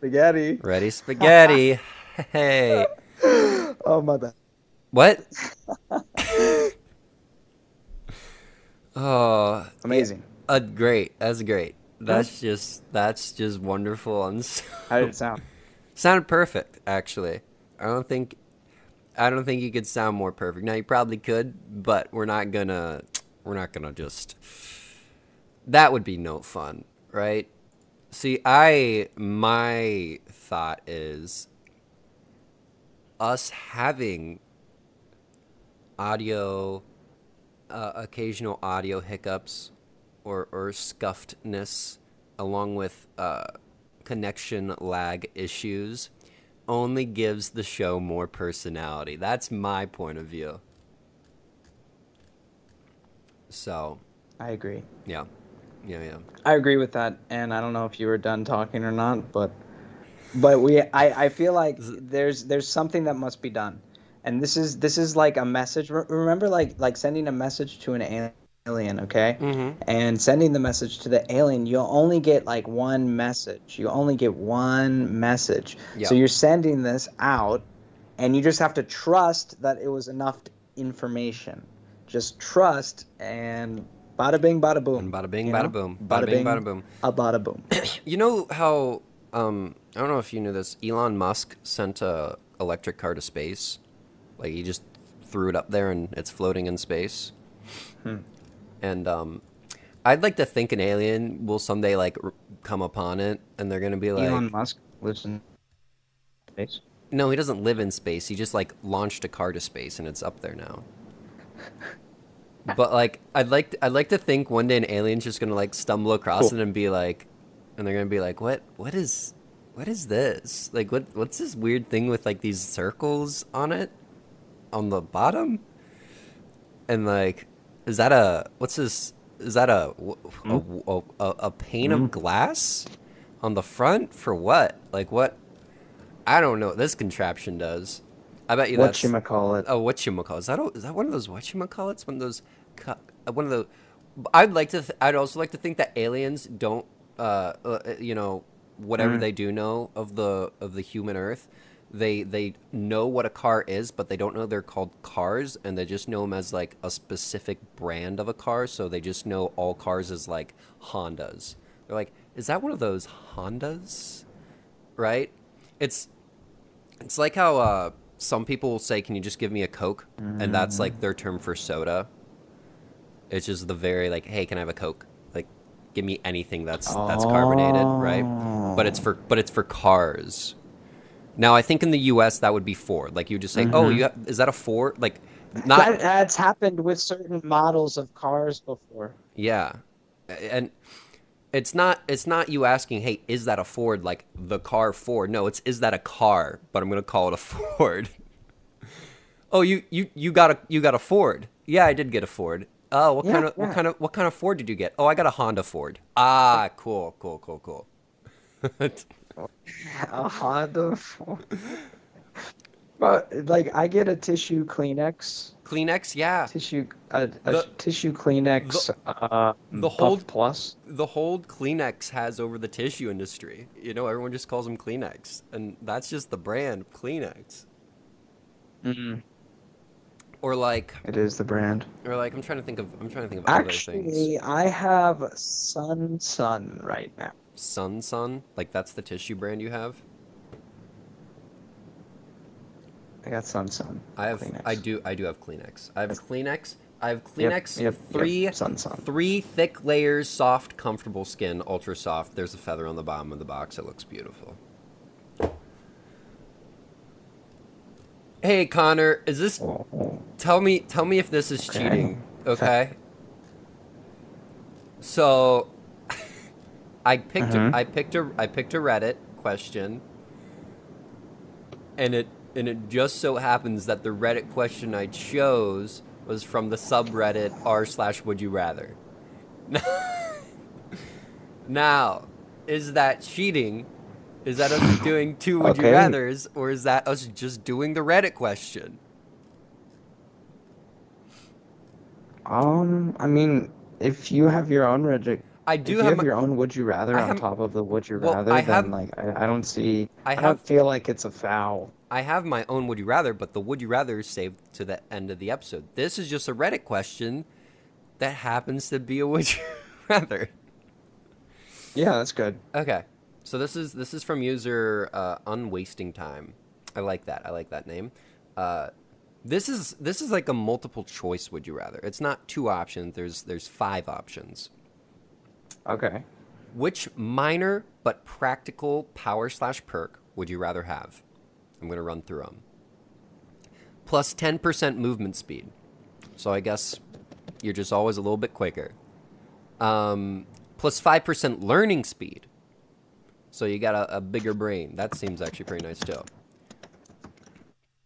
spaghetti. Ready spaghetti. hey. Oh my bad. What? oh, Amazing. uh, great. That's great. That's just that's just wonderful and so, How did it sound? sounded perfect. Actually, I don't think I don't think you could sound more perfect. Now you probably could, but we're not gonna we're not gonna just. That would be no fun, right? See, I my thought is us having audio, uh, occasional audio hiccups or, or scuffedness, along with uh, connection lag issues, only gives the show more personality. That's my point of view. So, I agree. yeah. Yeah, yeah. I agree with that, and I don't know if you were done talking or not, but but we I, I feel like there's there's something that must be done, and this is this is like a message. Remember, like like sending a message to an alien, okay? Mm-hmm. And sending the message to the alien, you'll only get like one message. You only get one message. Yeah. So you're sending this out, and you just have to trust that it was enough information. Just trust and. Bada bing, bada boom. Bada bing, bada boom. Bada, bing, bada boom. A bada boom. You know how um I don't know if you knew this. Elon Musk sent a electric car to space. Like he just threw it up there and it's floating in space. Hmm. And um I'd like to think an alien will someday like r- come upon it and they're going to be like Elon Musk lives in space. No, he doesn't live in space. He just like launched a car to space and it's up there now. but like I'd like I'd like to think one day an alien's just gonna like stumble across Cool. it and be like and they're gonna be like, What what is what is this? Like what what's this weird thing with like these circles on it? On the bottom? And like is that a what's this is that a a, hmm? a, a, a pane of hmm? glass on the front for what? Like what I don't know what this contraption does. I bet you What that's it? Oh, what you call Is that a, is that one of those what you call One of those uh, one of the. I'd like to. Th- I'd also like to think that aliens don't. Uh, uh you know, whatever Mm. they do know of the of the human Earth, they they know what a car is, but they don't know they're called cars, and they just know them as like a specific brand of a car. So they just know all cars as like Hondas. They're like, is that one of those Hondas? Right? It's it's like how uh, some people will say, "Can you just give me a Coke?" And that's like their term for soda. It's just the very like, "Hey, can I have a Coke?" Like, give me anything that's that's carbonated, right? But it's for but it's for cars. Now, I think in the U.S. that would be Ford. Like you just say, "Oh, you mm-hmm. have, is that a Ford?" Like, not that, that's happened with certain models of cars before. Yeah, and it's not it's not you asking, "Hey, is that a Ford?" Like the car Ford. No, it's is that a car? But I'm gonna call it a Ford. oh, you you you got a you got a Ford? Yeah, I did get a Ford. Oh, what Yeah, kind of what kind of what kind of Ford did you get? Oh, I got a Honda Ford. Ah, cool, cool, cool, cool. A Honda. But like, I get a tissue Kleenex, Kleenex, yeah. tissue, a, a The- tissue Kleenex, uh, the whole- plus. the hold Kleenex has over the tissue industry. You know, everyone just calls them Kleenex, and that's just the brand Kleenex. Mm, Or like, it is the brand. or like, I'm trying to think of, I'm trying to think of other things. Actually, I have Sun Sun right now. Sun Sun, like that's the tissue brand you have. I got Sun Sun. I have, Kleenex. I do, I do have Kleenex. I have Kleenex. I have Kleenex. yep, yep, three, Sun Sun. three thick layers, soft, comfortable skin, ultra soft. There's a feather on the bottom of the box. It looks beautiful. Hey Connor, is this? Tell me, tell me if this is Okay. cheating. Okay. So, I picked, Mhm. a, I picked a, I picked a Reddit question, and it, and it just so happens that the Reddit question I chose was from the subreddit r slash Would You Rather. now, is that cheating? Is that us doing two Would You Okay. Rather's, or is that us just doing the Reddit question? Um, I mean, if you have your own Reddit, I If do you have have your own would you rather I on top of the would you Well, rather, I then like I, I don't see. I I, have- don't feel like it's a foul. I have my own would you rather, but the would you rather is saved to the end of the episode. This is just a Reddit question that happens to be a would you rather. Yeah, that's good. Okay, so this is this is from user uh, unwasting time. I like that. I like that name. Uh, this is this is like a multiple choice would you rather. It's not two options. There's there's five options. Okay. Which minor but practical power slash perk would you rather have? I'm going to run through them. Plus 10% movement speed. So I guess you're just always a little bit quicker. Um, plus 5% learning speed. So you got a, a bigger brain. That seems actually pretty nice too.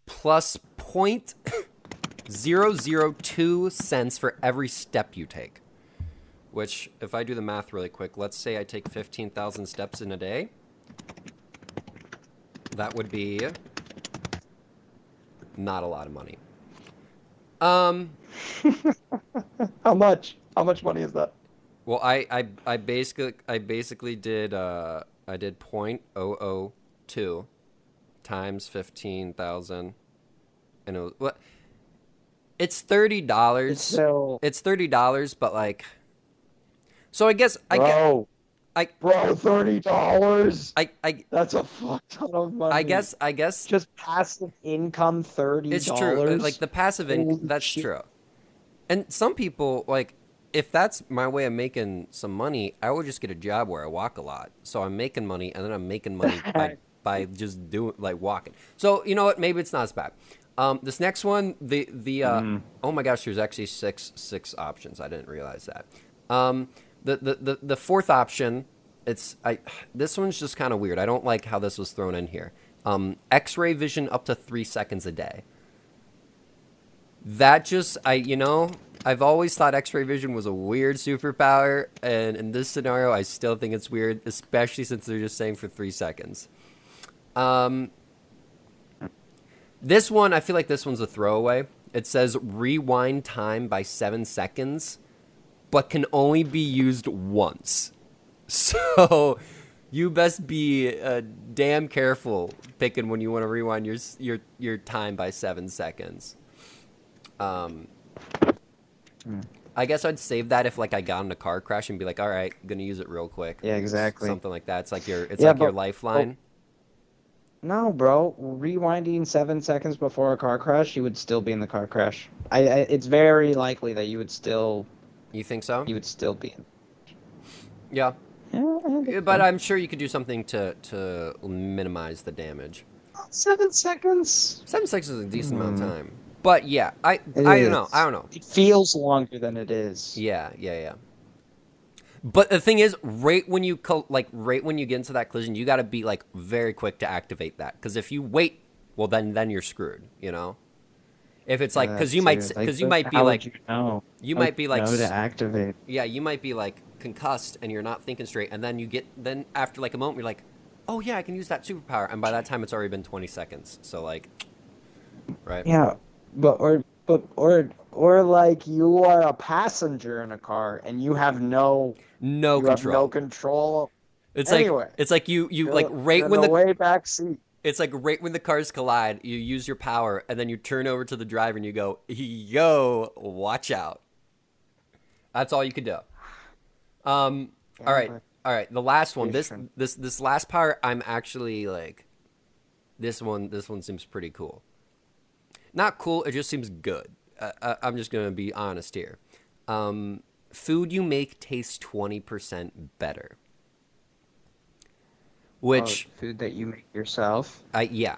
Plus 0.002 cents for every step you take. Which, if I do the math really quick, let's say I take 15,000 steps in a day. That would be not a lot of money. Um, How much? How much money is that? well, I, I, I basically, I basically did, uh, I did point oh oh two times 15,000 and it was, what? It's $30. It's still, It's $30, but like, so I guess, I guess, I, bro, thirty dollars. I, I, That's a fuck ton of money. I guess, I guess just passive income, thirty It's true. Like the passive income, that's shit. true. And some people like if that's my way of making some money, I would just get a job where I walk a lot. So I'm making money and then I'm making money by by just doing like walking. So, you know what? Maybe it's not as bad. Um, this next one, the the uh, Mm-hmm. oh my gosh, there's actually six six options. I didn't realize that. Um, the, the the fourth option, it's I this one's just kind of weird. I don't like how this was thrown in here. Um, X-ray vision up to three seconds a day that just I you know I've always thought X-ray vision was a weird superpower, and in this scenario, I still think it's weird, especially since they're just saying for three seconds. Um, this one I feel like this one's a throwaway. It says rewind time by seven seconds, but can only be used once. So you best be uh, damn careful picking when you want to rewind your your your time by seven seconds. Um, I guess I'd save that if like I got in a car crash and be like, all right, gonna use it real quick. Yeah, exactly. Something like that. It's like your it's Yeah, like your but- lifeline. No, bro. Rewinding seven seconds before a car crash, you would still be in the car crash. I, I it's very likely that you would still You think so? you would still be in. Yeah. Yeah, I think Yeah, But. I'm sure you could do something to to minimize the damage. seven seconds. Seven seconds is a decent amount of Hmm. time. But yeah, I It I don't know. I don't know. It feels longer than it is. Yeah, yeah, yeah. But the thing is, right when you col- like right when you get into that collision, you got to be like very quick to activate that. Because if you wait, well, then then you're screwed. You know. If it's like, because you might, because Like, you might be like, you know? you might be like, to activate. yeah, you might be like concussed and you're not thinking straight, and then you get, then after like a moment, you're like, oh yeah, I can use that superpower, and by that time, it's already been 20 seconds. So like, right? Yeah, but or but or or like you are a passenger in a car and you have no No control. no control. it's anyway. like, it's like you, you like right when in the way back seat. It's like right when the cars collide, you use your power, and then you turn over to the driver and you go, "Yo, watch out." That's all you could do. Um. all right, all right. The last one. This this this last part. I'm actually like. This one. This one seems pretty cool. Not cool. It just seems good. Uh, I, I'm just gonna be honest here. Um, food you make tastes twenty percent better. Which Oh, food that you make yourself. I yeah.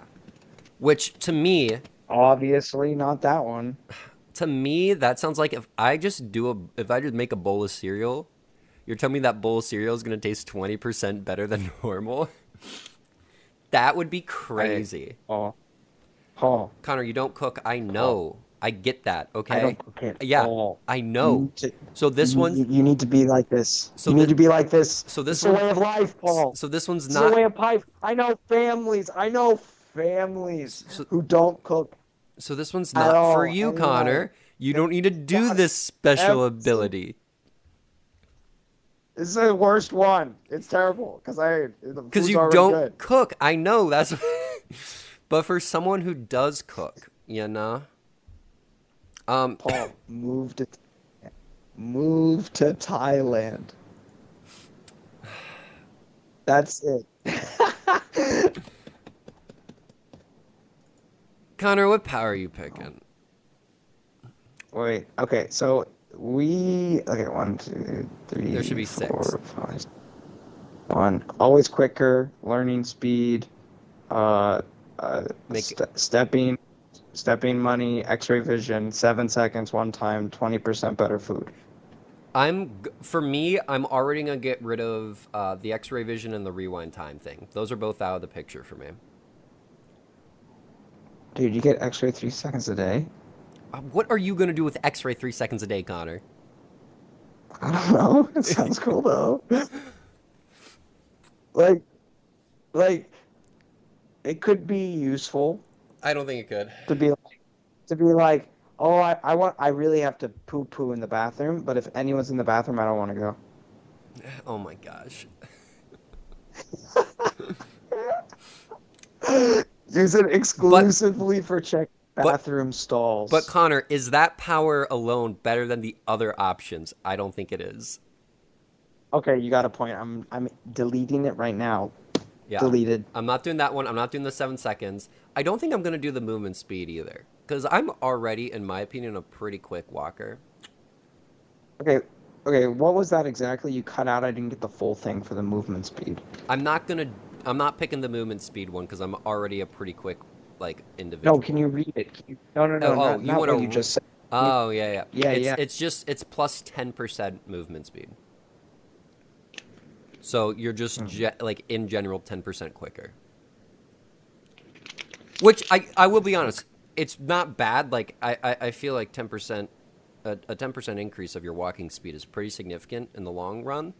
Which to me, Obviously, not that one. to me, that sounds like if I just do a if I just make a bowl of cereal, you're telling me that bowl of cereal is gonna taste twenty percent better than normal. that would be crazy. Oh, oh, Connor, you don't cook. I know. I get that. Okay. I don't cook it. Uh, yeah, all. I know. to- So this you, one. you, need to be like this. So you the- need to be like this. So this is a way of life, Paul. So this one's It's a way not. of life. I know families. I know families So- who don't cook. So this one's not for you, I. Connor. You don't need to do this special ability. This is the worst one. It's terrible because I because you don't good. cook. I know that's, but for someone who does cook, you know. Um, Paul, move to move to Thailand. That's it. Connor, what power are you picking? Wait. Okay. So we okay. One, two, three. There should be four, six. Five. One. Always quicker. Learning speed. Uh, uh Make st- stepping, stepping money. X-ray vision. Seven seconds. One time. Twenty percent better food. I'm for me. I'm already gonna get rid of uh, the X-ray vision and the rewind time thing. Those are both out of the picture for me. Dude, you get X-ray three seconds a day. Uh, what are you gonna do with X-ray three seconds a day, Connor? I don't know. It sounds cool though. like, like, it could be useful. I don't think it could. To be like, to be like, oh, I, I want, I really have to poo poo in the bathroom, but if anyone's in the bathroom, I don't want to go. Oh my gosh. Use it exclusively but, for check bathroom but, stalls. But Connor, is that power alone better than the other options? I don't think it is. Okay, you got a point. I'm I'm deleting it right now. Yeah. Deleted. I'm not doing that one. I'm not doing the seven seconds. I don't think I'm gonna do the movement speed either. Because I'm already, in my opinion, a pretty quick walker. Okay, okay. What was that exactly? You cut out. I didn't get the full thing for the movement speed. I'm not gonna I'm not picking the movement speed one because I'm already a pretty quick like individual. No, can you read it? You, no, no, no. Oh, oh not, oh, you want to? You just said. Oh yeah, yeah, yeah, it's, yeah. It's just it's plus ten percent movement speed. So you're just mm. ge- like in general ten percent quicker. Which I I will be honest, it's not bad. Like I I, I feel like ten percent a ten percent increase of your walking speed is pretty significant in the long run.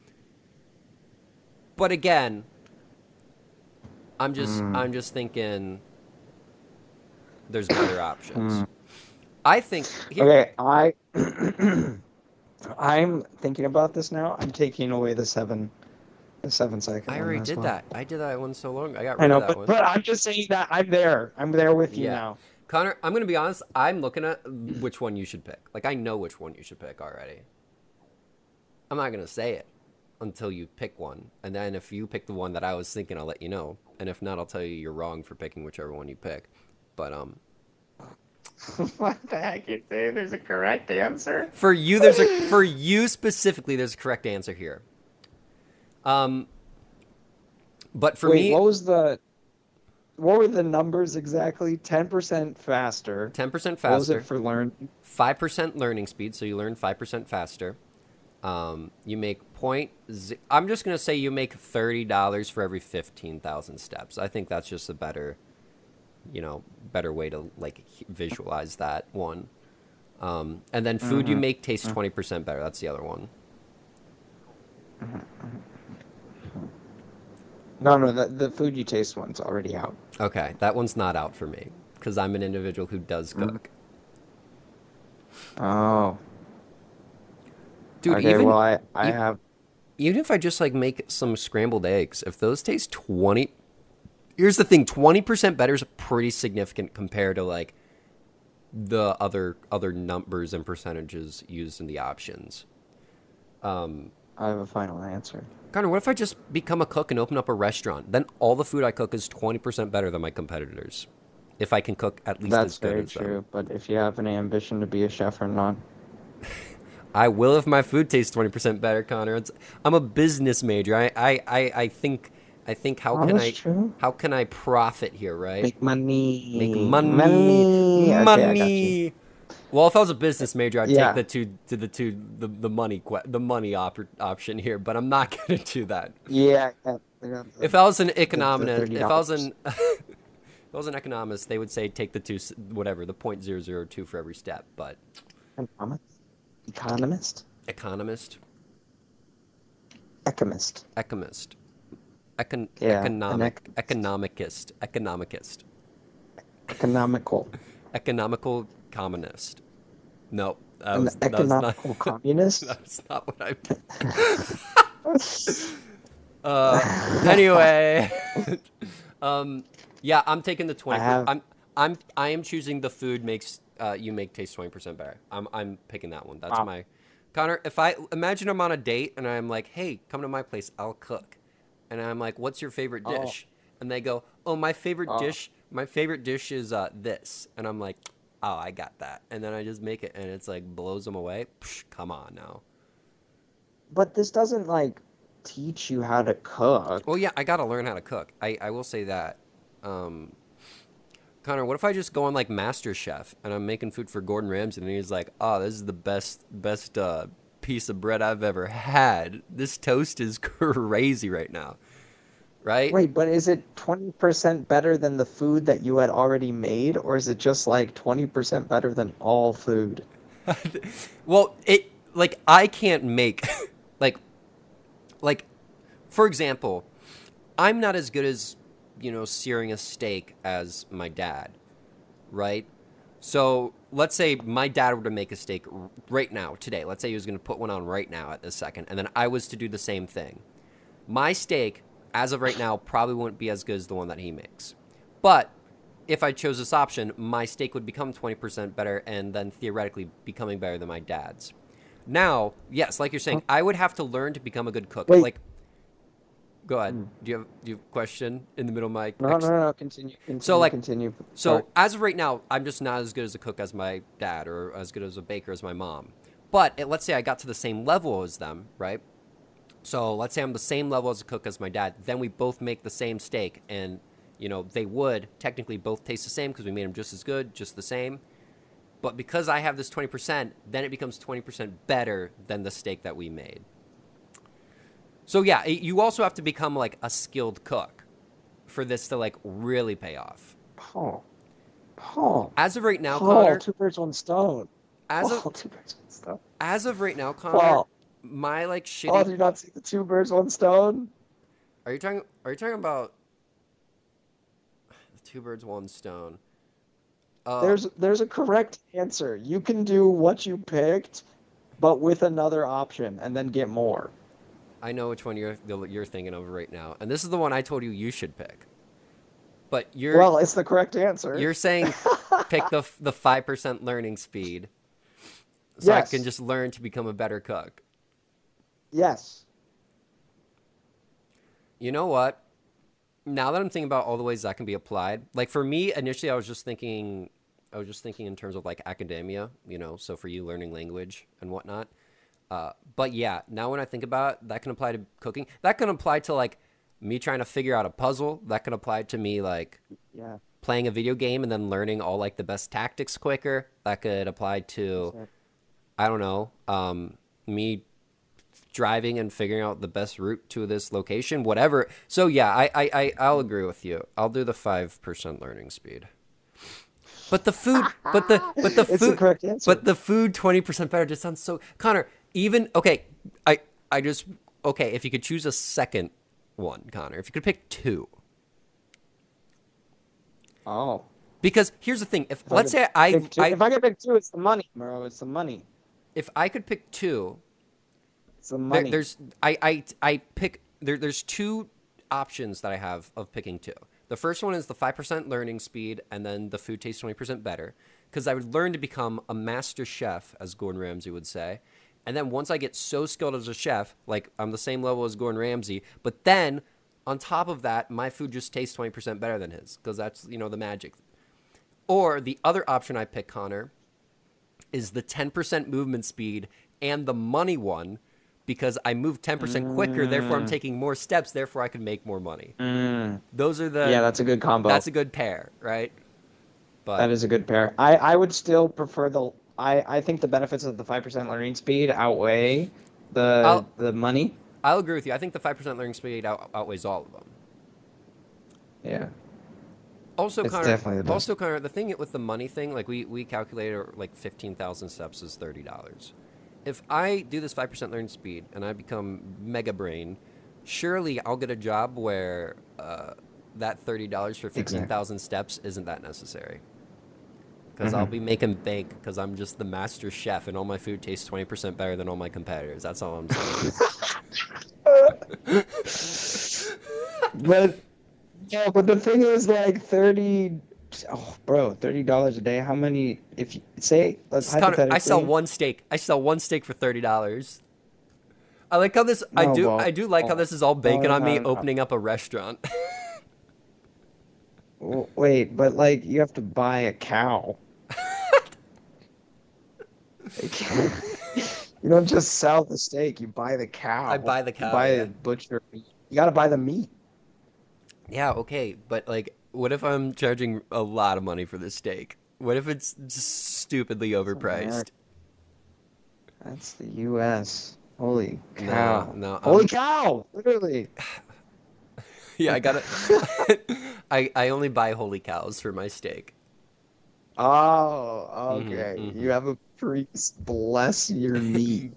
But again, I'm just mm. I'm just thinking there's better options. Mm. I think here, Okay, I I'm thinking about this now. I'm taking away the 7 the 7 second. I already did well. that. I did that one so long. I got rid I know, of that but, one. But I'm just saying that I'm there. I'm there with you yeah. now. Connor, I'm going to be honest. I'm looking at which one you should pick. Like I know which one you should pick already. I'm not going to say it until you pick one. And then if you pick the one that I was thinking, I'll let you know. And if not, I'll tell you you're wrong for picking whichever one you pick. But um what the heck you say there's a correct answer? For you there's a for you specifically there's a correct answer here. Um but for Wait, me what was the what were the numbers exactly? Ten percent faster. Ten percent faster. What was it for learning? Five percent learning speed, so you learn five percent faster. Um, you make point. Z- I'm just gonna say you make thirty dollars for every fifteen thousand steps. I think that's just a better, you know, better way to like visualize that one. Um, and then food mm-hmm. you make tastes mm-hmm. 20 percent better. That's the other one. No, no, the, the food you taste one's already out. Okay, that one's not out for me because I'm an individual who does mm. cook. Oh. Dude, okay, even, well, I, I have. Even if I just like make some scrambled eggs, if those taste 20. Here's the thing 20% better is pretty significant compared to like the other other numbers and percentages used in the options. Um, I have a final answer. Connor, what if I just become a cook and open up a restaurant? Then all the food I cook is 20% better than my competitors. If I can cook at least That's as good very as true, them. but if you have an ambition to be a chef or not. I will if my food tastes twenty percent better, Connor. It's, I'm a business major. I, I, I, I think I think how can I true. how can I profit here, right? Make money. Make money. Money. Okay, money. Well, if I was a business major, I'd yeah. take the two to the two the, the money the money op- option here, but I'm not gonna do that. Yeah. yeah if I was an economist, if I was an if I was an economist, they would say take the two whatever the point zero zero two for every step, but. Economist. Economist? Economist. Economist. Economist. Econ- yeah, economic, economicist, economicist, economical, economical communist. No, that was, economical that not, communist. That's not what I. uh, anyway, um, yeah, I'm taking the twenty. Have- I'm I'm I am choosing the food makes uh, you make taste twenty percent better. I'm I'm picking that one. That's Wow. my Connor. If I imagine I'm on a date and I'm like, hey, come to my place, I'll cook, and I'm like, what's your favorite Oh. dish? And they go, oh, my favorite Oh. dish. My favorite dish is uh, this, and I'm like, oh, I got that, and then I just make it, and it's like blows them away. Psh, come on now. But this doesn't like teach you how to cook. Well, yeah, I gotta learn how to cook. I, I will say that. Um, Connor, what if I just go on like Master Chef and I'm making food for Gordon Ramsay and he's like, "Oh, this is the best best uh, piece of bread I've ever had. This toast is crazy right now." Right? Wait, but is it 20% better than the food that you had already made, or is it just like 20% better than all food? well, it like I can't make like like for example, I'm not as good as you know searing a steak as my dad, right? So let's say my dad were to make a steak right now today. Let's say he was going to put one on right now at this second, and then I was to do the same thing. My steak, as of right now, probably wouldn't be as good as the one that he makes, but if I chose this option, my steak would become 20% better and then theoretically becoming better than my dad's. Now, yes, like you're saying, I would have to learn to become a good cook. Wait. Like, go ahead. Hmm. Do you have do you have a question in the middle of my? No, no, no, no, continue. continue So, like- continue. So as of right now, I'm just not as good as a cook as my dad, or as good as a baker as my mom. But it, let's say I got to the same level as them, right? So let's say I'm the same level as a cook as my dad. Then we both make the same steak, and you know they would technically both taste the same because we made them just as good, just the same. But because I have this 20%, then it becomes 20% better than the steak that we made. So yeah, you also have to become like a skilled cook for this to like really pay off. Paul. Paul. As of right now, Paul, Connor, two birds, one stone. as Paul, of two birds, one stone. as of right now, Connor, Paul, my like shitty. Paul, do you not see the two birds, one stone? Are you talking? Are you talking about two birds, one stone? Uh, There's there's a correct answer. You can do what you picked, but with another option, and then get more. I know which one you're you're thinking of right now, and this is the one I told you you should pick. But you're Well, it's the correct answer. you're saying pick the the five percent learning speed, so I can just learn to become a better cook. Yes. You know what? Now that I'm thinking about all the ways that can be applied, like for me initially, I was just thinking, I was just thinking in terms of like academia, you know, so for you learning language and whatnot. Uh, but yeah, now when I think about it, that can apply to cooking. That can apply to like me trying to figure out a puzzle. That can apply to me like Yeah. playing a video game and then learning all like the best tactics quicker. That could apply to. I don't know, um, me driving and figuring out the best route to this location, whatever. So yeah, I, I, I I'll agree with you. I'll do the five percent learning speed. But the food, but the but the It's the food, correct answer. but the food twenty percent better just sounds so. Connor, even okay, I I just okay. If you could choose a second one, Connor, if you could pick two, Oh. because here's the thing: if If let's say I, two- I if I could pick two, it's the money, bro. It's the money. if I could pick two, It's the There, there's I, I I pick there. There's two options that I have of picking two. The first one is the five percent learning speed, and then the food tastes twenty percent better. Because I would learn to become a master chef, as Gordon Ramsay would say. And then once I get so skilled as a chef, like I'm the same level as Gordon Ramsay, but then on top of that, my food just tastes twenty percent better than his, because that's you know the magic. Or the other option I pick, Connor, is the 10% movement speed and the money one because I move 10% quicker, therefore I'm taking more steps, therefore I can make more money. Mm. Those are the yeah, that's a good combo. that's a good pair, right? But That is a good pair. I, I would still prefer the. I, I think the benefits of the five percent learning speed outweigh the I'll- the money. I'll agree with you. I think the 5% learning speed out, outweighs all of them. Yeah. Also, It's Connor, definitely the best. also Connor, the thing with the money thing, like we we calculated like 15,000 steps is $30. If I do this 5% learn speed and I become mega brain, surely I'll get a job where uh, that $30 for 15,000 steps isn't that necessary. Because I'll Mhm. be making bank because I'm just the master chef and all my food tastes 20% better than all my competitors. That's all I'm saying. but yeah, but the thing is, like thirty. Oh, bro, thirty dollars a day. How many? If you say, let's hypothetically, I sell one steak. I sell one steak for thirty dollars. I like how this. I do. Bo. I do like how Oh. this is all banking No, on me no, no. opening up a restaurant. Wait, but like you have to buy a cow. You don't just sell the steak; you buy the cow. I buy the You cow, buy yeah. the butcher. You gotta buy the meat. yeah. Okay, but like, what if I'm charging a lot of money for this steak? What if it's stupidly overpriced? That's the U.S. Holy cow! no, Holy I'm- cow! Literally. Yeah, I gotta. I I only buy holy cows for my steak. Oh, Mhm, okay. mhm. You have a priest bless your meat.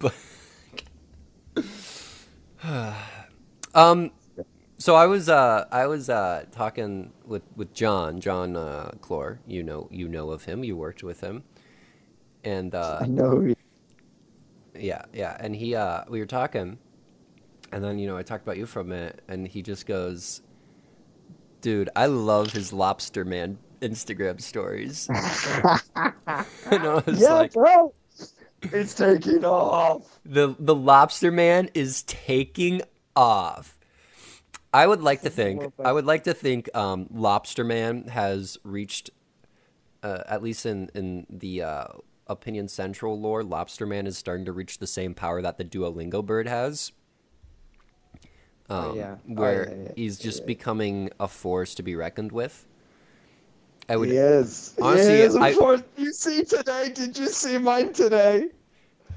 Um, so I was uh I was uh talking with with John John uh Clore. You know you know of him. You worked with him, and uh I know. yeah yeah, and he uh we were talking, and then you know I talked about you for a minute, and he just goes, "Dude, I love his Lobster Man Instagram stories." and I was yeah, like, bro. It's taking off. the the lobster man is taking off. I would like to think I would like to think um, Lobster Man has reached uh, at least in in the uh, Opinion Central lore, Lobster Man is starting to reach the same power that the Duolingo bird has. Um, Oh, yeah. Oh, Where yeah, yeah, he's just becoming a force to be reckoned with. I would he is. honestly, he is a I- force. You see today? Did you see mine today?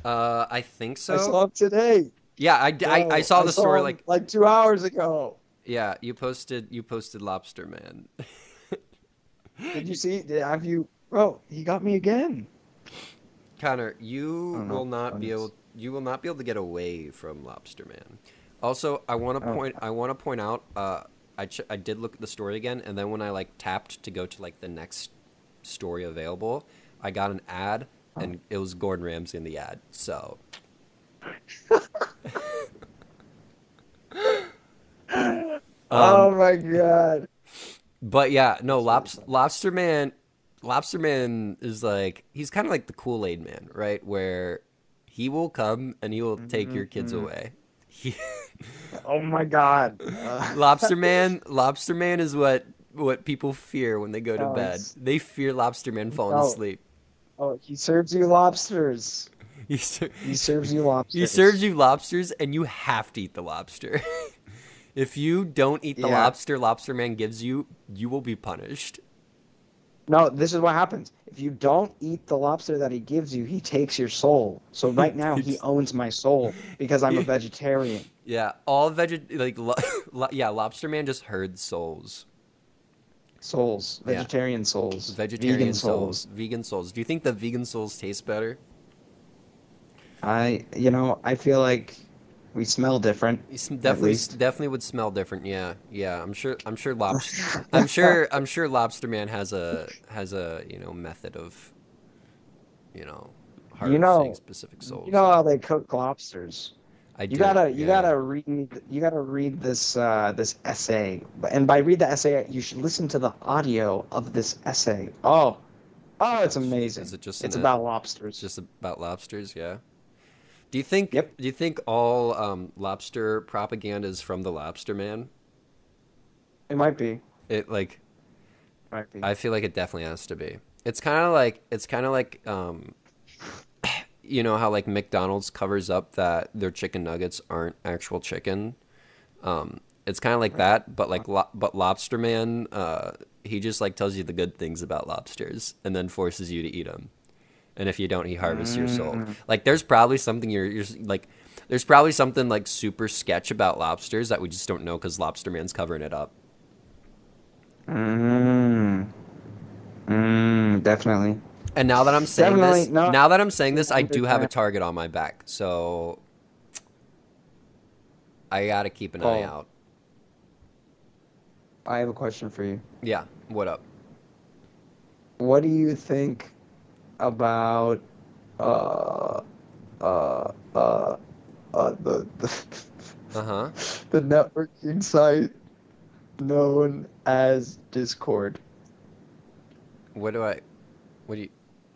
uh I think so. I saw him today. yeah, I, d- I- I saw the story him, like like two hours ago. Yeah, you posted you posted Lobster Man. Did you see? Did, have you? Bro, he got me again. Connor, you don't know. will not be able you will not be able to get away from Lobster Man. Also, I want to Oh. point I want to point out uh, I ch- I did look at the story again, and then when I like tapped to go to like the next story available, I got an ad, and it was Gordon Ramsay in the ad. So oh Um, my god. But yeah, no, Lobs- Lobster Man, Lobster Man is like he's kind of like the Kool Aid Man, right? Where he will come and he will take your kids Mhm. away. He, Oh my god. Uh, Lobster Man, Lobster Man is what what people fear when they go to No, bed. it's- They fear Lobster Man falling No. asleep. oh, he serves you lobsters. He, ser- He serves you lobsters. he serves you lobsters, and you have to eat the lobster. If you don't eat the Yeah. lobster Lobster Man gives you, you will be punished. No, this is what happens. If you don't eat the lobster that he gives you, he takes your soul. So right now he owns my soul because I'm a vegetarian. Yeah, all veg like lo- lo- yeah, Lobster Man just herds souls. Souls, Yeah. vegetarian souls, Vegetarian vegan souls. vegan souls. Do you think the vegan souls taste better? I, you know, I feel like we smell different. Definitely, definitely would smell different. Yeah, yeah. I'm sure. I'm sure lobster. I'm sure. I'm sure Lobster Man has a has a you know method of, you know, harvesting You know- specific souls. You know how they cook lobsters. I You do, gotta, you yeah. gotta read, you gotta read this, uh, this essay. And by read the essay, you should listen to the audio of this essay. Oh, oh, it's amazing. Is it just It's about It's lobsters. just about lobsters. Yeah. Do you think? Yep. Do you think all um, lobster propaganda is from the Lobster Man? It might be. It like Might be. I feel like it definitely has to be. It's kind of like it's kind of like um, you know how like McDonald's covers up that their chicken nuggets aren't actual chicken. Um, it's kind of like that, but like lo- but Lobster Man, uh, he just like tells you the good things about lobsters and then forces you to eat them. And if you don't, he harvests your soul. Mm. Like there's probably something you're you're like. There's probably something like super sketch about lobsters that we just don't know because Lobster Man's covering it up. Mm. Mm, definitely. And now that I'm saying Definitely this, not now that I'm saying this, I do have a target on my back. So I gotta keep an eye Oh. out. I have a question for you. Yeah, what up? What do you think about uh uh uh uh the the Uh huh. the networking site known as Discord. What do I? What do you?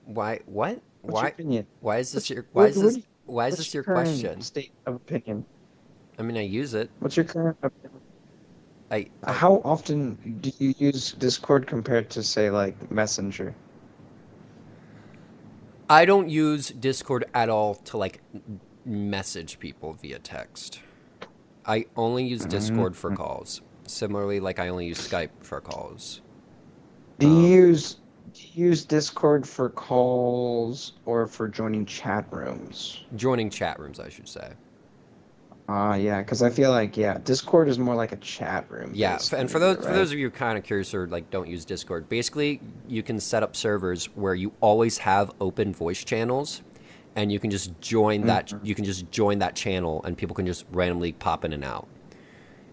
Why? What? What's why? your opinion? Why is this your? Why is this? you- Why is this your current question? State of opinion. I mean, I use it. What's your current opinion? I, I How often do you use Discord compared to say like Messenger? I don't use Discord at all to like message people via text. I only use Discord for calls. Similarly, like I only use Skype for calls. Do you Um, use do you use Discord for calls or for joining chat rooms? Joining chat rooms, I should say. Ah, yeah, because I feel like yeah, Discord is more like a chat room. Yeah, and for those for those of you kind of curious or like don't use Discord, basically you can set up servers where you always have open voice channels, and you can just join that Mm-hmm. you can just join that channel, and people can just randomly pop in and out.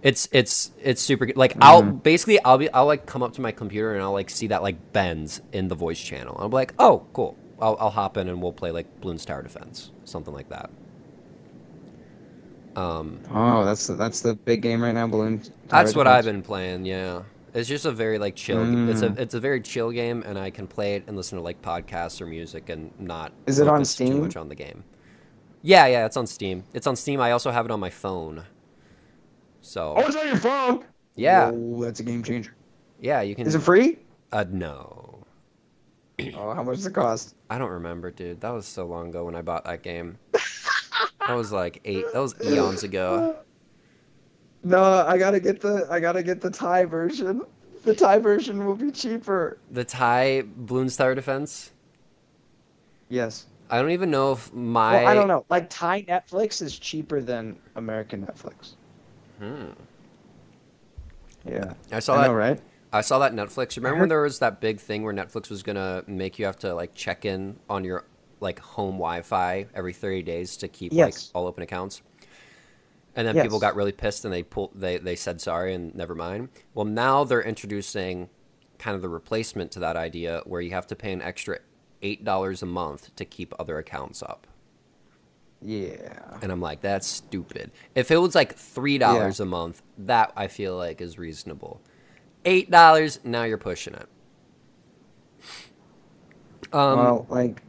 It's it's it's super good. Like I'll Mm-hmm. basically I'll be I'll like come up to my computer and I'll like see that like Ben's in the voice channel. I'm like, oh cool. I'll I'll hop in and we'll play like Bloons Tower Defense, something like that. Um, Oh, that's that's the big game right now, Balloon. That's what I've been playing. Yeah, it's just a very like chill. It's a it's a very chill game, and I can play it and listen to like podcasts or music and not. Is it on focus Too Steam? much on the game. Yeah, yeah, it's on Steam. It's on Steam. I also have it on my phone. So Oh, it's on your phone. yeah, Whoa, that's a game changer. yeah, you can. Is it free? Uh, no, Oh, how much does it cost? I don't remember, dude. That was so long ago when I bought that game. That was like eight. That was eons ago. No, I gotta get the I gotta get the Thai version. The Thai version will be cheaper. The Thai Bloons Tower Defense. Yes. I don't even know if my. Well, I don't know. Like Thai Netflix is cheaper than American Netflix. Hmm. Yeah. I saw I that. know, right? I saw that Netflix. Remember when there was that big thing where Netflix was gonna make you have to like check in on your like home Wi-Fi every thirty days to keep like all open accounts? And then Yes. people got really pissed and they pulled they they said sorry and never mind. Well, now they're introducing kind of the replacement to that idea where you have to pay an extra eight dollars a month to keep other accounts up. Yeah. And I'm like, that's stupid. If it was like three dollars a month, that I feel like is reasonable. Eight dollars, now you're pushing it. Um, well, like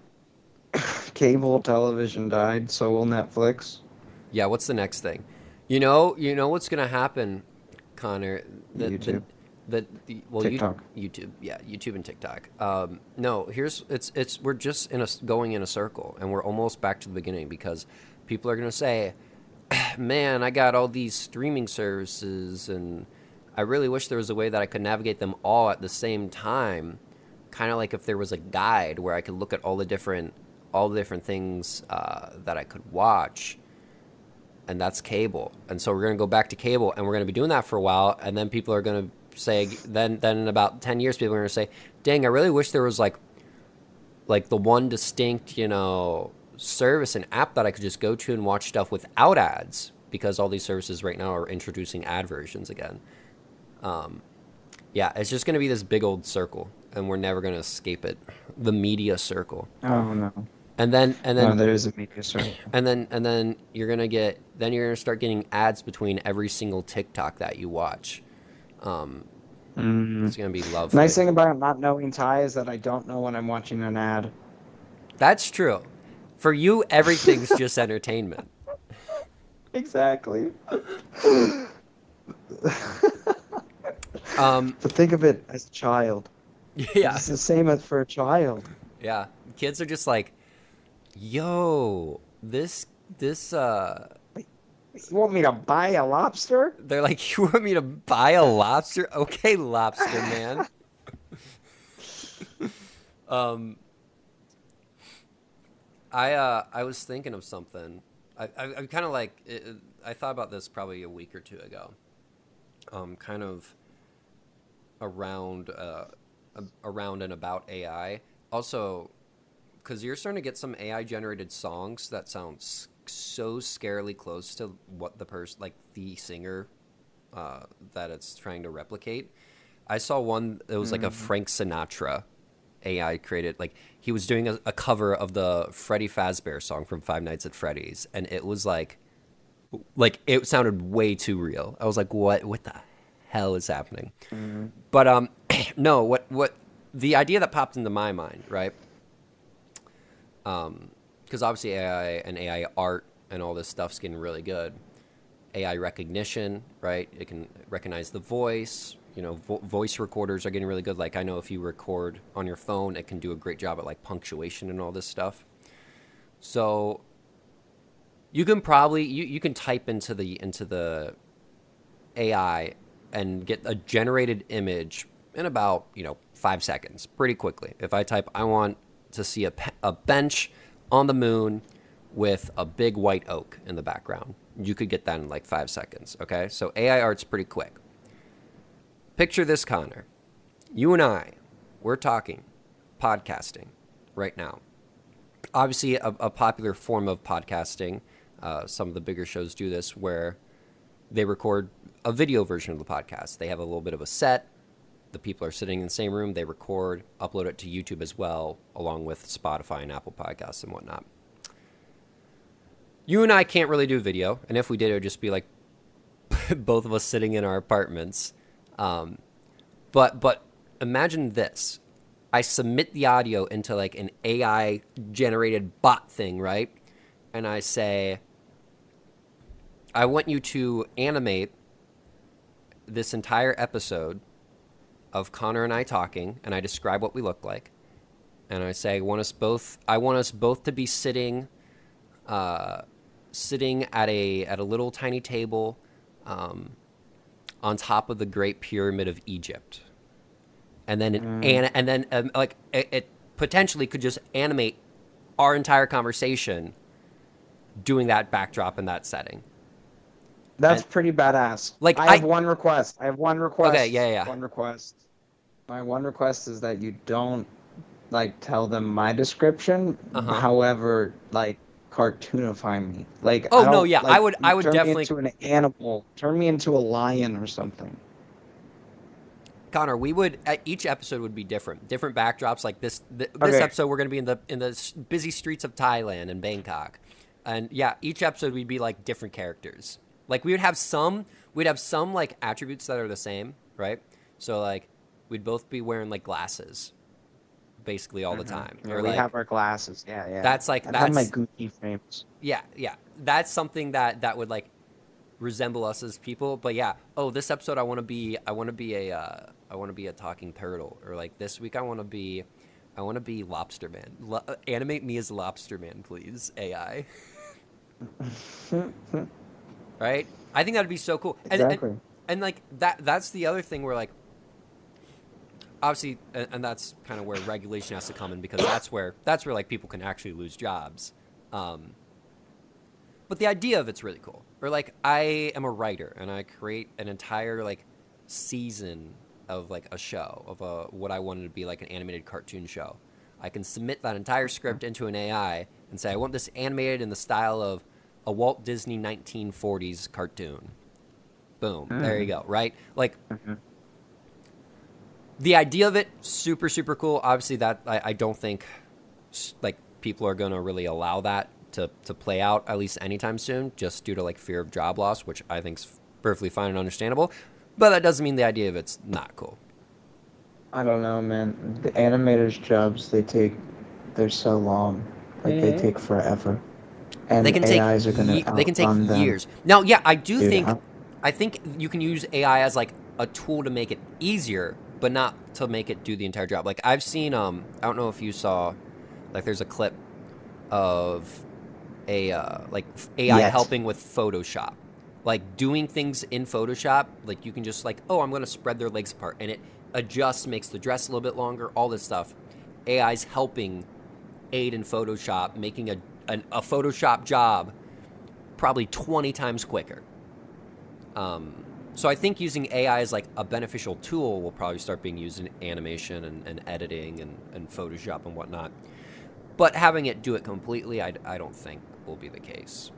cable television died, so will Netflix. yeah. What's the next thing? You know, you know what's gonna happen, Connor. The, YouTube. The, the, the well, you- YouTube, yeah, YouTube and TikTok. Um, no, here's it's it's we're just in a going in a circle, and we're almost back to the beginning because people are gonna say, "Man, I got all these streaming services, and I really wish there was a way that I could navigate them all at the same time." Kind of like if there was a guide where I could look at all the different all the different things uh, that I could watch and that's cable. And so we're going to go back to cable, and we're going to be doing that for a while, and then people are going to say, then then in about ten years, people are going to say, "Dang, I really wish there was like, like the one distinct, you know, service and app that I could just go to and watch stuff without ads." Because all these services right now are introducing ad versions again. Um, yeah, it's just going to be this big old circle, and we're never going to escape it. The media circle, Oh no. And then and then no, there is a media circle. and then and then you're gonna get then you're gonna start getting ads between every single TikTok that you watch. Um, Mm. it's gonna be lovely. Nice thing about not knowing Thai is that I don't know when I'm watching an ad. That's true. For you, everything's just entertainment. Exactly. Um, but think of it as a child. yeah, It's the same as for a child. yeah. Kids are just like, yo, this this uh. You want me to buy a lobster? They're like, you want me to buy a lobster? Okay, lobster man. um, I uh, I was thinking of something. I I, I kind of like it, it- I thought about this probably a week or two ago. Um, kind of around uh, around and about AI. Also, because you're starting to get some AI generated songs that sound so scarily close to what the person, like the singer, uh, that it's trying to replicate. I saw one that was like a Frank Sinatra AI created. Like he was doing a, a cover of the Freddy Fazbear song from Five Nights at Freddy's, and it was like like it sounded way too real. I was like, what what the hell is happening? Mm-hmm. But um, no, what what the idea that popped into my mind, right? Um, because obviously AI and AI art and all this stuff's getting really good. AI recognition, right? It can recognize the voice. You know, vo- voice recorders are getting really good. Like I know if you record on your phone, it can do a great job at like punctuation and all this stuff. So you can probably you, you can type into the into the AI and get a generated image in about you know five seconds, pretty quickly. If I type, I want to see a, a bench on the moon with a big white oak in the background. You could get that in like five seconds. Okay, so AI art's pretty quick. Picture this, Conner. You and I, we're talking podcasting right now. Obviously, a, a popular form of podcasting uh, some of the bigger shows do this where they record a video version of the podcast. They have a little bit of a set. The people are sitting in the same room. They record, upload it to YouTube as well, along with Spotify and Apple Podcasts and whatnot. You and I can't really do video, and if we did, it would just be like both of us sitting in our apartments. Um, but but imagine this: I submit the audio into like an AI generated bot thing, right? And I say, I want you to animate this entire episode of Conner and I talking, and I describe what we look like, and I say, I want us both. I want us both to be sitting, uh, sitting at a at a little tiny table, um, on top of the Great Pyramid of Egypt, and then mm. and and then um, like it, it potentially could just animate our entire conversation doing that backdrop in that setting. That's and, pretty badass. Like I have I, one request. I have one request. Okay, yeah, yeah. One request. My one request is that you don't like tell them my description. Uh-huh. However, like cartoonify me. Like oh no, yeah, like, I would I would turn definitely me into an animal. Turn me into a lion or something. Conner, we would each episode would be different, different backdrops. Like this, th- this okay. episode, we're going to be in the in the busy streets of Thailand and Bangkok, and yeah, each episode we'd be like different characters. Like we would have some, we'd have some like attributes that are the same, right? So like we'd both be wearing like glasses, basically all mm-hmm. the time. Yeah, or we like, have our glasses. Yeah, yeah. That's like I that's my Gucci frames. Yeah, yeah. That's something that that would like resemble us as people. But yeah, oh, this episode I want to be I want to be a uh, I want to be a talking turtle, or like this week I want to be I want to be Lobsterman. Lo- animate me as Lobsterman, please, AI. right? I think that'd be so cool. And, exactly. And, and, like that that's the other thing where like obviously and, and that's kind of where regulation has to come in because that's where that's where like people can actually lose jobs. Um, but the idea of it's really cool. Or like I am a writer and I create an entire like season of like a show of a what I wanted to be like an animated cartoon show. I can submit that entire script into an AI and say I want this animated in the style of a Walt Disney 1940s cartoon. Boom. Mm. There you go. Right? Like, mm-hmm. The idea of it, super, super cool. Obviously, that I, I don't think like people are going to really allow that to, to play out at least anytime soon, just due to like fear of job loss, which I think is perfectly fine and understandable. But that doesn't mean the idea of it's not cool. I don't know, man. The animators' jobs they take, they're so long. Like mm-hmm. they take forever and they can AIs take ye- they can take years. Now, yeah, I do Dude, think I think you can use AI as like a tool to make it easier, but not to make it do the entire job. Like I've seen um I don't know if you saw like there's a clip of a uh, like AI helping with Photoshop. Like doing things in Photoshop, like you can just like, oh, I'm going to spread their legs apart and it adjusts, makes the dress a little bit longer, all this stuff. AI's helping aid in Photoshop, making a an, a Photoshop job probably 20 times quicker. Um, so I think using AI as like a beneficial tool will probably start being used in animation and, and editing and, and, Photoshop and whatnot. But having it do it completely, I, I don't think will be the case.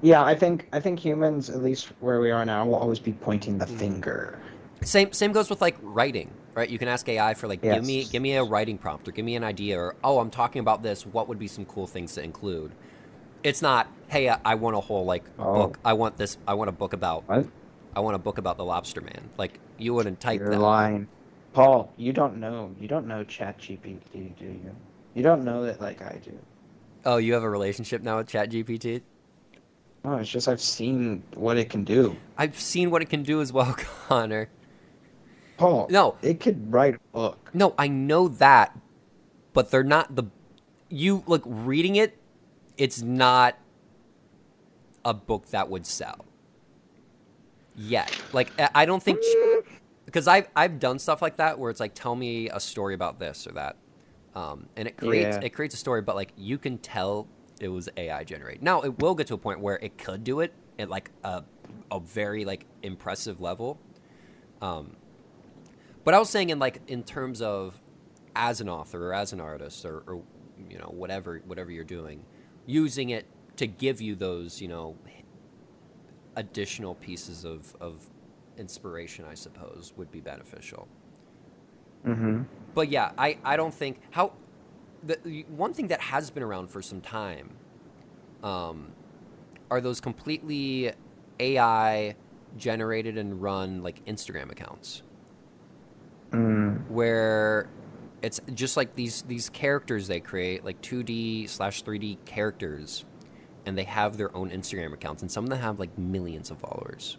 Yeah, I think I think humans, at least where we are now, will always be pointing the mm. finger. Same same goes with like writing right? You can ask AI for like, yes. give me give me a writing prompt or give me an idea or oh, I'm talking about this. What would be some cool things to include? It's not, hey, I, I want a whole like Oh. book. I want this. I want a book about. What? I want a book about the Lobsterman. Like you wouldn't type You're that. lying, Paul. You don't know. You don't know ChatGPT, do you? You don't know that like I do. Oh, you have a relationship now with ChatGPT? No, it's just I've seen what it can do. I've seen what it can do as well, Conner. Paul. No. It could write a book. No, I know that, but they're not the. You look reading it. It's not a book that would sell. Yet, like I- don't think because I've I've done stuff like that where it's like tell me a story about this or that, um, and it creates Yeah. it creates a story, but like you can tell it was AI generated. Now it will get to a point where it could do it at like a a very like impressive level. Um, but I was saying in like in terms of as an author or as an artist or, or you know whatever whatever you're doing, using it to give you those you know additional pieces of of inspiration, I suppose, would be beneficial. Mm-hmm. But yeah, I, I don't think how the, one thing that has been around for some time um, are those completely AI generated and run like Instagram accounts Mm. where it's just like these these characters they create like 2D slash 3D characters and they have their own Instagram accounts and some of them have like millions of followers.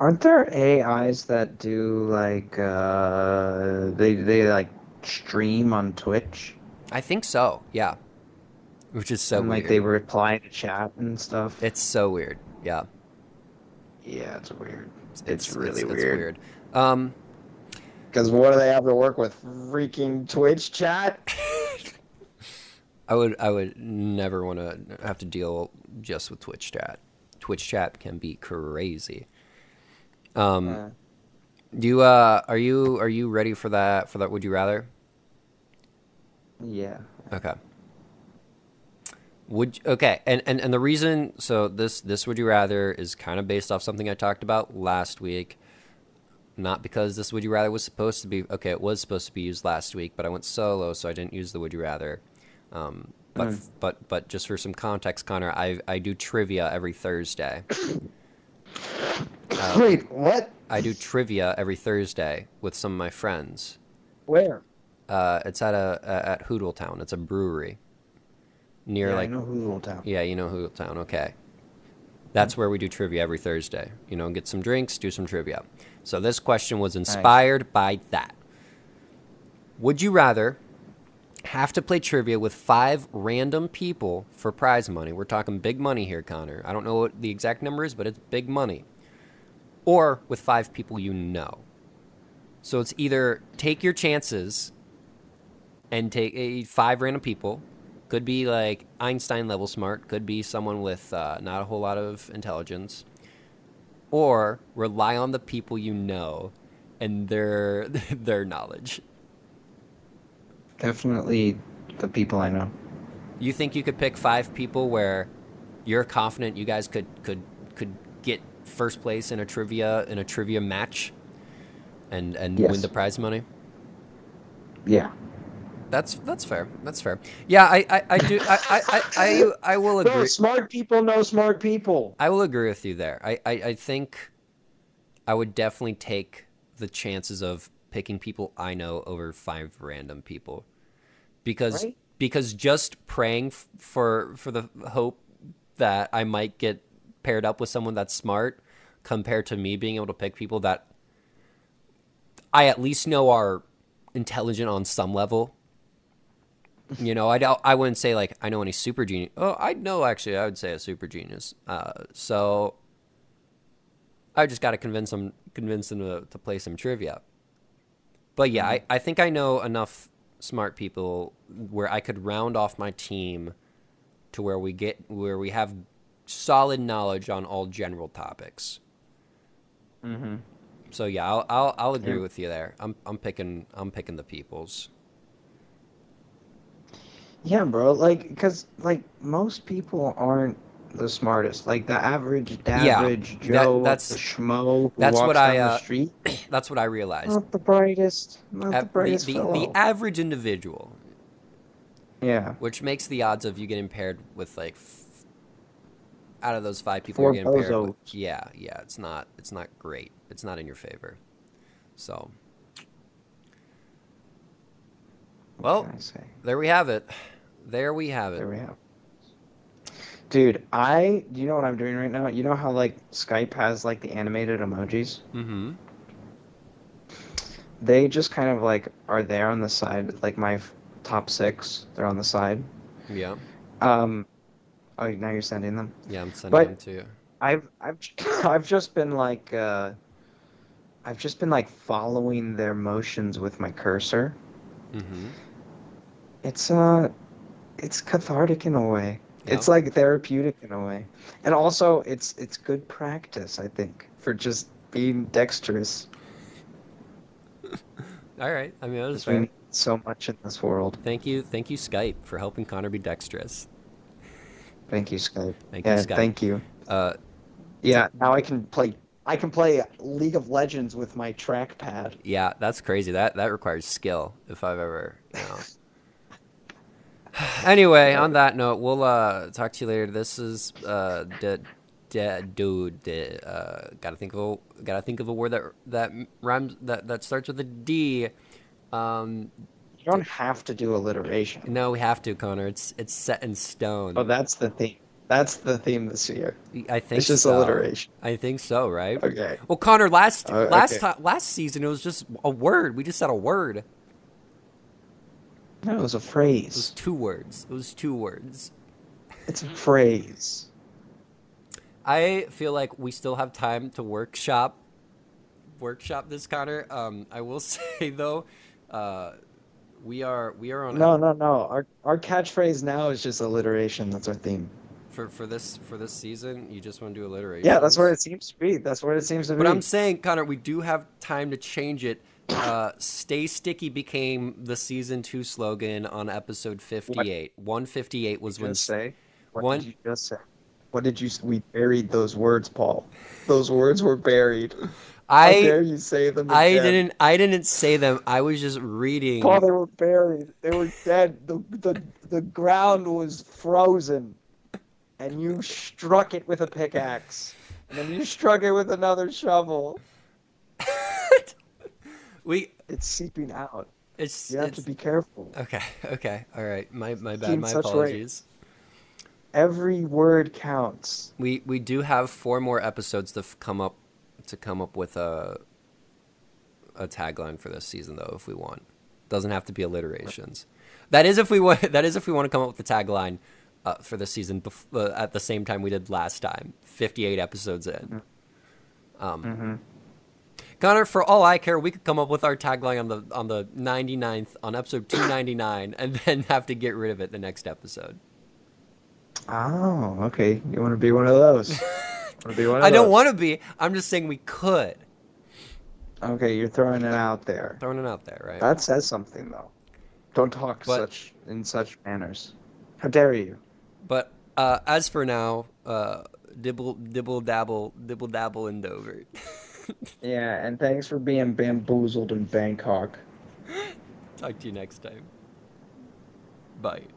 Aren't there AIs that do like uh they they like stream on Twitch I think so, yeah. Which is so and weird. like they reply to chat and stuff? It's so weird. Yeah. yeah, it's weird. It's, really it's weird. weird. Um, Because what do they have to work with? Freaking Twitch chat? I would I would never want to have to deal just with Twitch chat. Twitch chat can be crazy. Um, Uh, do you uh are you are you ready for that for that would you rather? yeah. Okay. Would okay, and, and and the reason so this this would you rather is kind of based off something I talked about last week. Not because this would you rather was supposed to be okay, it was supposed to be used last week, but I went solo, so I didn't use the would you rather. Um, but Mm. but but just for some context, Conner, I I do trivia every Thursday. Uh, Wait, what? I do trivia every Thursday with some of my friends. Where? Uh, it's at a at Hoodletown. It's a brewery near yeah, like I know Hulu Town. yeah, you know Hoodletown. Okay, that's where we do trivia every Thursday. You know, get some drinks, do some trivia. So this question was inspired by that. Would you rather have to play trivia with five random people for prize money? We're talking big money here, Conner. I don't know what the exact number is, but it's big money. Or with five people you know. So it's either take your chances and take eh, five random people. Could be like Einstein level smart. Could be someone with uh, not a whole lot of intelligence. Or rely on the people you know and their their knowledge. Definitely the people I know. You think you could pick five people where you're confident you guys could could could get first place in a trivia in a trivia match and and Yes. win the prize money? Yeah. That's that's fair. That's fair. Yeah, I I, I do I, I, I, I will No, agree. smart people know smart people. I will agree with you there. I, I, I think I would definitely take the chances of picking people I know over five random people, because Right. because just praying f- for for the hope that I might get paired up with someone that's smart, compared to me being able to pick people that I at least know are intelligent on some level. You know, I don't, I wouldn't say like I know any super genius. Oh, I know actually, I would say a super genius. Uh, so I just got to convince them, convince them to, to play some trivia. But yeah, I, I think I know enough smart people where I could round off my team to where we get where we have solid knowledge on all general topics. Mm-hmm. So yeah, I'll I'll, I'll agree Yeah. with you there. I'm I'm picking I'm picking the peoples. Yeah, bro. Like, because like most people aren't the smartest. Like the average, Yeah, average that- Joe, that's- the schmo who that's walks what down I, the uh, street. That's what I realized. Not the brightest. Not the brightest the, the, fellow. the average individual, yeah. which makes the odds of you getting paired with like f- out of those five people Four you're getting paired with, yeah, yeah, it's not it's not great. It's not in your favor. So, well, What can I say? there we have it. There we have There it. we have. Dude, I do you know what I'm doing right now? You know how like Skype has like the animated emojis? Mm-hmm. They just kind of like are there on the side, like my f- top six. They're on the side. Yeah. Um, oh, now you're sending them. Yeah, I'm sending But- them to you. I've I've I've just been like uh, I've just been like following their motions with my cursor. Mm-hmm. It's uh, it's cathartic in a way. Yeah. It's like therapeutic in a way, and also it's it's good practice. I think for just being dexterous. All right. I mean, that was Because we fair. need so much in this world. Thank you, thank you, Skype, for helping Conner be dexterous. Thank you, Skype. Thank you, yeah, Skype. thank you. Uh, Yeah, now I can play. I can play League of Legends with my trackpad. yeah, that's crazy. That that requires skill. If I've ever, you know. anyway, on that note, we'll uh talk to you later. This is uh dude. Uh, gotta think of a gotta think of a word that that rhymes that that starts with a D. Um, You don't have to do alliteration. no, we have to, Conner. It's it's set in stone. Oh, that's the theme. That's the theme this year. I think It's just so. alliteration. I think so, right? Okay. Well, Conner, last Uh, last okay. time last season it was just a word. We just said a word. No, it was a phrase. It was two words. It was two words. It's a phrase. I feel like we still have time to workshop workshop this, Conner. Um, I will say though, uh, we are we are on No, no, no. Our our catchphrase now is just alliteration. That's our theme. for for this for this season. You just want to do alliteration. Yeah, that's what it seems to be. That's what it seems to be. But I'm saying, Conner, we do have time to change it. Uh, Stay Sticky became the season two slogan on episode 58. 158 was when. say. What one- did you just say? What did you? We buried those words, Paul. Those words were buried. How dare I you say them? I didn't I didn't say them. I was just reading. Paul, they were buried. They were dead. The, the, the ground was frozen. And you struck it with a pickaxe. And then you struck it with another shovel. we It's seeping out. it's, You have it's to be careful. okay okay all right. My my bad. My apologies. Every word counts. We we do have four more episodes to f- come up to come up with a a tagline for this season though if we want. Doesn't have to be alliterations. That is if we want that is if we want to come up with the tagline uh, for this season bef- uh, at the same time we did last time. 58 episodes in. Um Mm-hmm. Conner, for all I care, we could come up with our tagline on the on the 99th on episode 299 and then have to get rid of it the next episode. Oh, okay. You want to be one of those? want to be one of I don't want to be. I'm just saying we could. Okay, you're throwing it out there. Throwing it out there, right? That says something, though. Don't talk But- such in such manners. How dare you? But uh, as for now, uh, dibble dibble dabble dibble dabble in Dover. Yeah, and thanks for being bamboozled in Bangkok. Talk to you next time. Bye.